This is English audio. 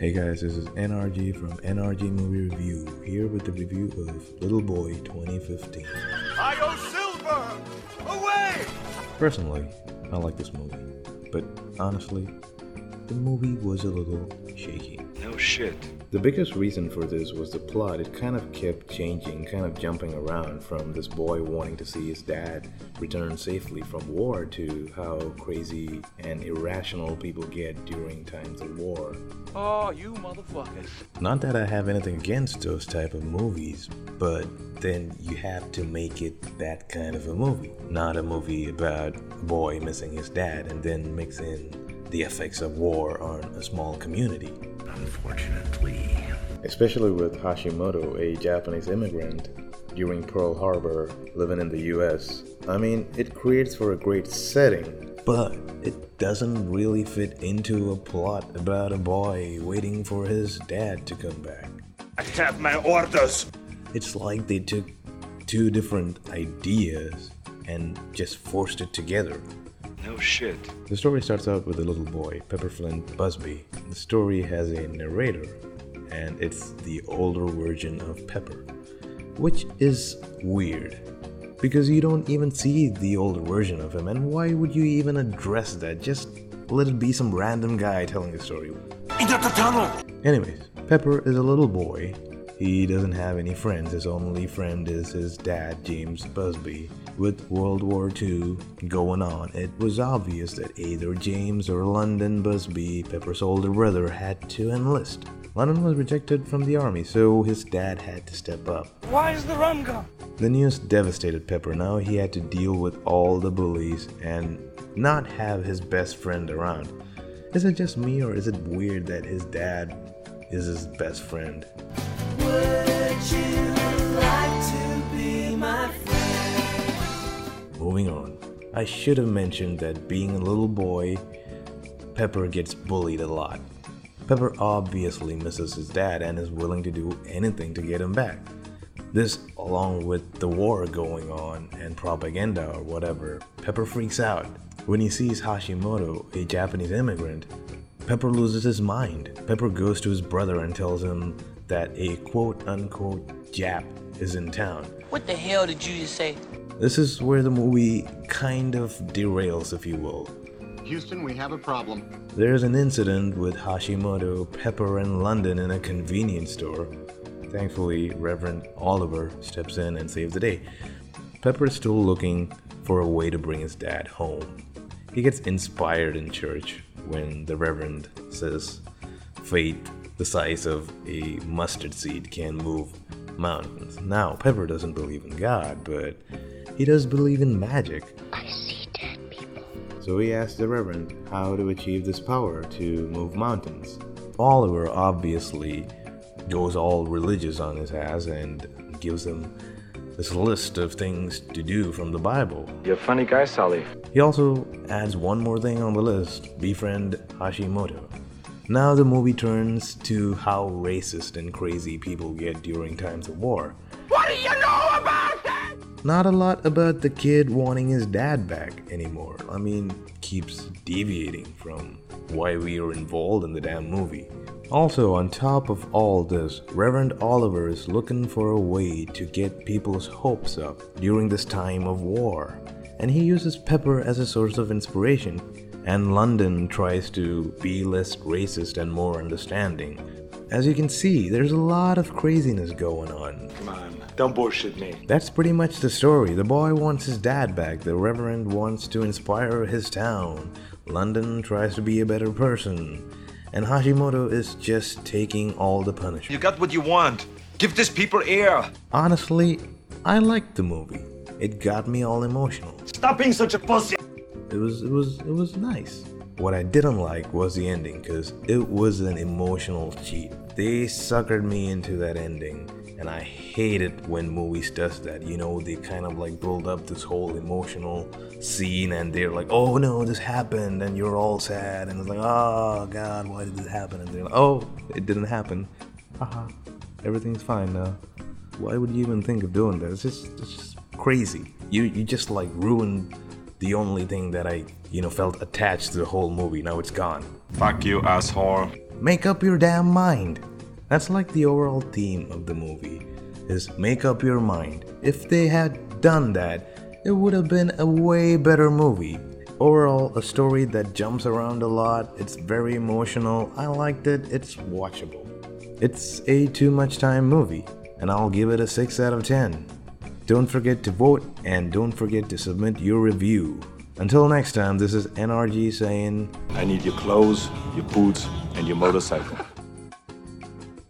Hey guys, this is NRG from NRG Movie Review, here with the review of Little Boy 2015. Io Silver! Away! Personally, I like this movie, but honestly, the movie was a little shaky. No shit. The biggest reason for this was the plot. It kind of kept changing, kind of jumping around from this boy wanting to see his dad return safely from war to how crazy and irrational people get during times of war. Oh, you motherfuckers. Not that I have anything against those type of movies, but then you have to make it that kind of a movie. Not a movie about a boy missing his dad and then mix in the effects of war on a small community. Unfortunately. Especially with Hashimoto, a Japanese immigrant during Pearl Harbor, living in the US. I mean, it creates for a great setting, but it doesn't really fit into a plot about a boy waiting for his dad to come back. I have my orders. It's like they took two different ideas and just forced it together. No shit. The story starts out with a little boy, Pepper Flint Busby. The story has a narrator, and it's the older version of Pepper, which is weird because you don't even see the older version of him, and why would you even address that? Just let it be some random guy telling the story. Into the tunnel! Anyways, Pepper is a little boy. He doesn't have any friends. His only friend is his dad, James Busby. With World War II going on, it was obvious that either James or London Busby, Pepper's older brother, had to enlist. London was rejected from the army, so his dad had to step up. Why is the rum gone? The news devastated Pepper. Now he had to deal with all the bullies and not have his best friend around. Is it just me, or is it weird that his dad is his best friend? Moving on. I should have mentioned that being a little boy, Pepper gets bullied a lot. Pepper obviously misses his dad and is willing to do anything to get him back. This, along with the war going on and propaganda or whatever, Pepper freaks out. When he sees Hashimoto, a Japanese immigrant, Pepper loses his mind. Pepper goes to his brother and tells him that a quote unquote Jap is in town. What the hell did you just say? This is where the movie kind of derails, if you will. Houston, we have a problem. There's an incident with Hashimoto, Pepper, and London in a convenience store. Thankfully, Reverend Oliver steps in and saves the day. Pepper is still looking for a way to bring his dad home. He gets inspired in church when the Reverend says, Faith the size of a mustard seed can move mountains. Now, Pepper doesn't believe in God, but he does believe in magic. I see dead people. So he asks the Reverend how to achieve this power to move mountains. Oliver obviously goes all religious on his ass and gives him this list of things to do from the Bible. You're a funny guy, Sally. He also adds one more thing on the list befriend Hashimoto. Now the movie turns to how racist and crazy people get during times of war. What do you know about that? Not a lot about the kid wanting his dad back anymore. I mean, keeps deviating from why we are involved in the damn movie. Also, on top of all this, Reverend Oliver is looking for a way to get people's hopes up during this time of war. And he uses Pepper as a source of inspiration, and London tries to be less racist and more understanding. As you can see, there's a lot of craziness going on. Come on, don't bullshit me. That's pretty much the story. The boy wants his dad back. The Reverend wants to inspire his town. London tries to be a better person. And Hashimoto is just taking all the punishment. You got what you want. Give these people air. Honestly, I liked the movie. It got me all emotional. Stop being such a pussy! It was it was it was nice. What I didn't like was the ending cuz it was an emotional cheat. They suckered me into that ending and I hate it when movies does that. You know, they kind of like build up this whole emotional scene and they're like, "Oh no, this happened." And you're all sad and it's like, "Oh god, why did this happen?" And they're like, "Oh, it didn't happen." Haha. Uh-huh. everything's fine now. Why would you even think of doing that? It's just it's just crazy. You you just like ruined the only thing that I, you know, felt attached to the whole movie. Now it's gone. Fuck you, asshole. make up your damn mind. That's like the overall theme of the movie is make up your mind. If they had done that, it would have been a way better movie. Overall, a story that jumps around a lot, it's very emotional. I liked it, it's watchable. It's a too much time movie, and I'll give it a 6 out of 10. Don't forget to vote and don't forget to submit your review. Until next time, this is NRG saying I need your clothes, your boots, and your motorcycle.